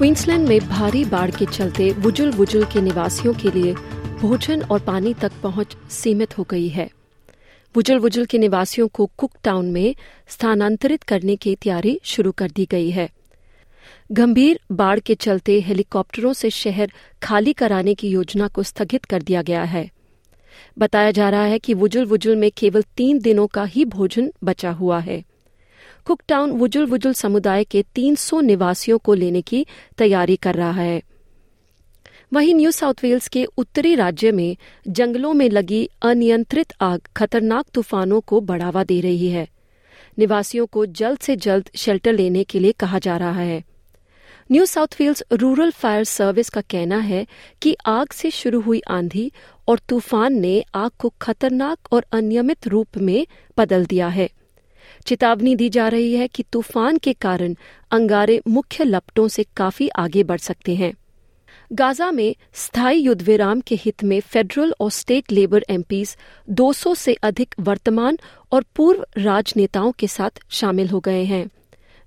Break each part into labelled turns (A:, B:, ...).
A: Queensland में भारी बाढ़ के चलते वुजुल वुजुल के निवासियों के लिए भोजन और पानी तक पहुँच सीमित हो गई है। वुजुल वुजुल के निवासियों को कुक टाउन में स्थानांतरित करने की तैयारी शुरू कर दी गई है। गंभीर बाढ़ के चलते हेलीकॉप्टरों से शहर खाली कराने की योजना को स्थगित कर दिया गया है। बताया जा रहा है कि वुजुल वुजुल में केवल तीन दिनों का ही भोजन बचा हुआ है। कुकटाउन वुजुल वुजुल समुदाय के 300 निवासियों को लेने की तैयारी कर रहा है। वहीं न्यू साउथ वेल्स के उत्तरी राज्य में जंगलों में लगी अनियंत्रित आग खतरनाक तूफानों को बढ़ावा दे रही है। निवासियों को जल्द से जल्द शेल्टर लेने के लिए कहा जा रहा है। New South Wales Rural Fire Service का कहना है कि आग से शुरू हुई आंधी और तूफ़ान ने आग को खतरनाक और अनियमित रूप में बदल दिया है। चेतावनी दी जा रही है कि तूफ़ान के कारण अंगारे मुख्य लपटों से काफ़ी आगे बढ़ सकते हैं। गाजा में स्थायी युद्ध विराम के हित में फेडरल और स्टेट लेबर एमपीज 200 से अधिक वर्तमान और पूर्व राजनेताओं के साथ शामिल हो गए हैं।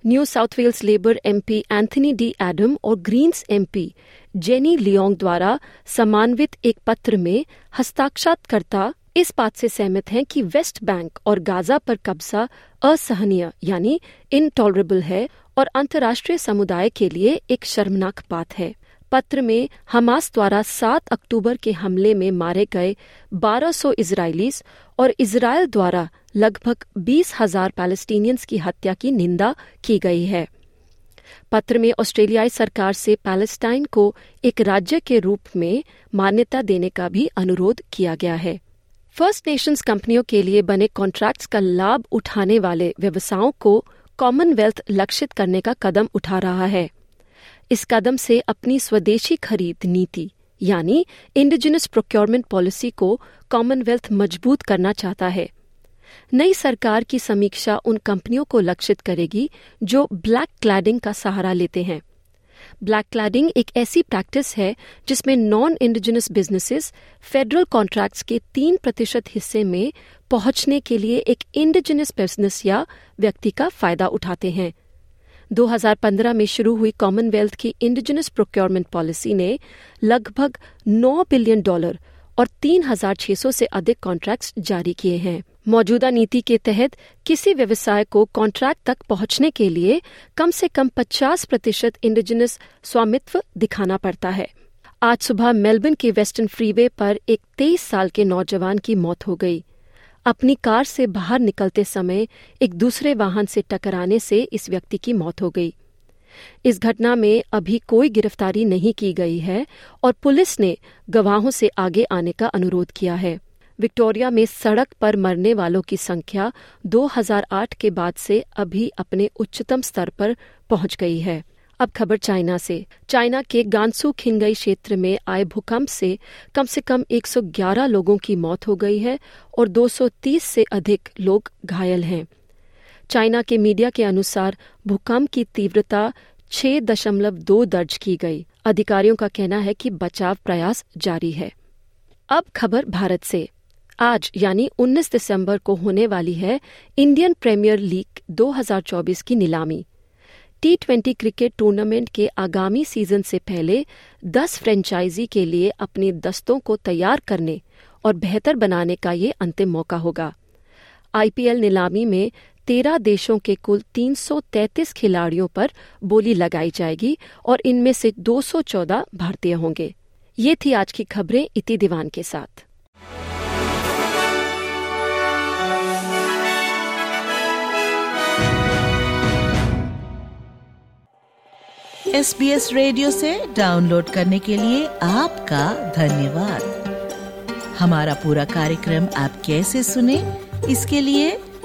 A: New South Wales Labor MP Anthony D Adam और ग्रीन्स एमपी जेनी लियोंग द्वारा समान्वित एक पत्र में हस्ताक्षरकर्ता इस बात से सहमत हैं कि वेस्ट बैंक और गाजा पर कब्जा असहनीय, यानी इनटॉलरेबल है और अंतर्राष्ट्रीय समुदाय के लिए एक शर्मनाक बात है। पत्र में हमास द्वारा 7 अक्टूबर के हमले में मारे गए 1200 इजरायलीज और इसराइल द्वारा लगभग बीस हज़ार पैलेस्टीनियंस की हत्या की निंदा की गई है। पत्र में ऑस्ट्रेलियाई सरकार से पैलेस्टाइन को एक राज्य के रूप में मान्यता देने का भी अनुरोध किया गया है। फ़र्स्ट नेशंस कंपनियों के लिए बने कॉन्ट्रैक्ट्स का लाभ उठाने वाले व्यवसायों को कॉमनवेल्थ लक्षित करने का कदम उठा रहा है। इस कदम से अपनी स्वदेशी खरीद नीति, यानी इंडिजिनस प्रोक्योरमेंट पॉलिसी को कॉमनवेल्थ मज़बूत करना चाहता है। नई सरकार की समीक्षा उन कंपनियों को लक्षित करेगी जो ब्लैक क्लैडिंग का सहारा लेते हैं। ब्लैक क्लैडिंग एक ऐसी प्रैक्टिस है जिसमें non indigenous businesses federal contracts के तीन प्रतिशत हिस्से में पहुँचने के लिए एक इंडिजिनस बिज़नेस या व्यक्ति का फ़ायदा उठाते हैं। 2015 में शुरू हुई कॉमनवेल्थ की इंडिजिनस प्रोक्योरमेंट पॉलिसी ने लगभग 9 बिलियन डॉलर और 3,600 से अधिक कॉन्ट्रैक्ट्स जारी किए हैं। मौजूदा नीति के तहत किसी व्यवसाय को कॉन्ट्रैक्ट तक पहुँचने के लिए कम से कम 50 प्रतिशत इंडिजिनस स्वामित्व दिखाना पड़ता है। आज सुबह मेलबर्न के वेस्टर्न फ्रीवे पर एक तेईस साल के नौजवान की मौत हो गई। अपनी कार से बाहर निकलते समय एक दूसरे वाहन से टकराने से इस व्यक्ति की मौत हो गई। इस घटना में अभी कोई गिरफ्तारी नहीं की गई है और पुलिस ने गवाहों से आगे आने का अनुरोध किया है। विक्टोरिया में सड़क पर मरने वालों की संख्या 2008 के बाद से अभी अपने उच्चतम स्तर पर पहुँच गई है। अब खबर चाइना से। चाइना के गांसू खिंगई क्षेत्र में आए भूकंप से कम से कम 111 लोगों की मौत हो गई है और 230 से अधिक लोग घायल हैं। चाइना के मीडिया के अनुसार भूकंप की तीव्रता छह दशमलव दो दर्ज की गई। अधिकारियों का कहना है कि बचाव प्रयास जारी है। अब खबर भारत से। आज, यानी 19 दिसंबर को होने वाली है इंडियन प्रीमियर लीग 2024 की नीलामी। टी ट्वेंटी क्रिकेट टूर्नामेंट के आगामी सीज़न से पहले 10 फ्रेंचाइजी के लिए अपने दस्तों को तैयार करने और बेहतर बनाने का ये अंतिम मौका होगा। आईपीएल नीलामी में तेरह देशों के कुल 333 खिलाड़ियों पर बोली लगाई जाएगी और इनमें से 214 भारतीय होंगे। ये थी आज की खबरें इति दीवान के साथ।
B: एस बी एस रेडियो से डाउनलोड करने के लिए आपका धन्यवाद। हमारा पूरा कार्यक्रम आप कैसे सुने, इसके लिए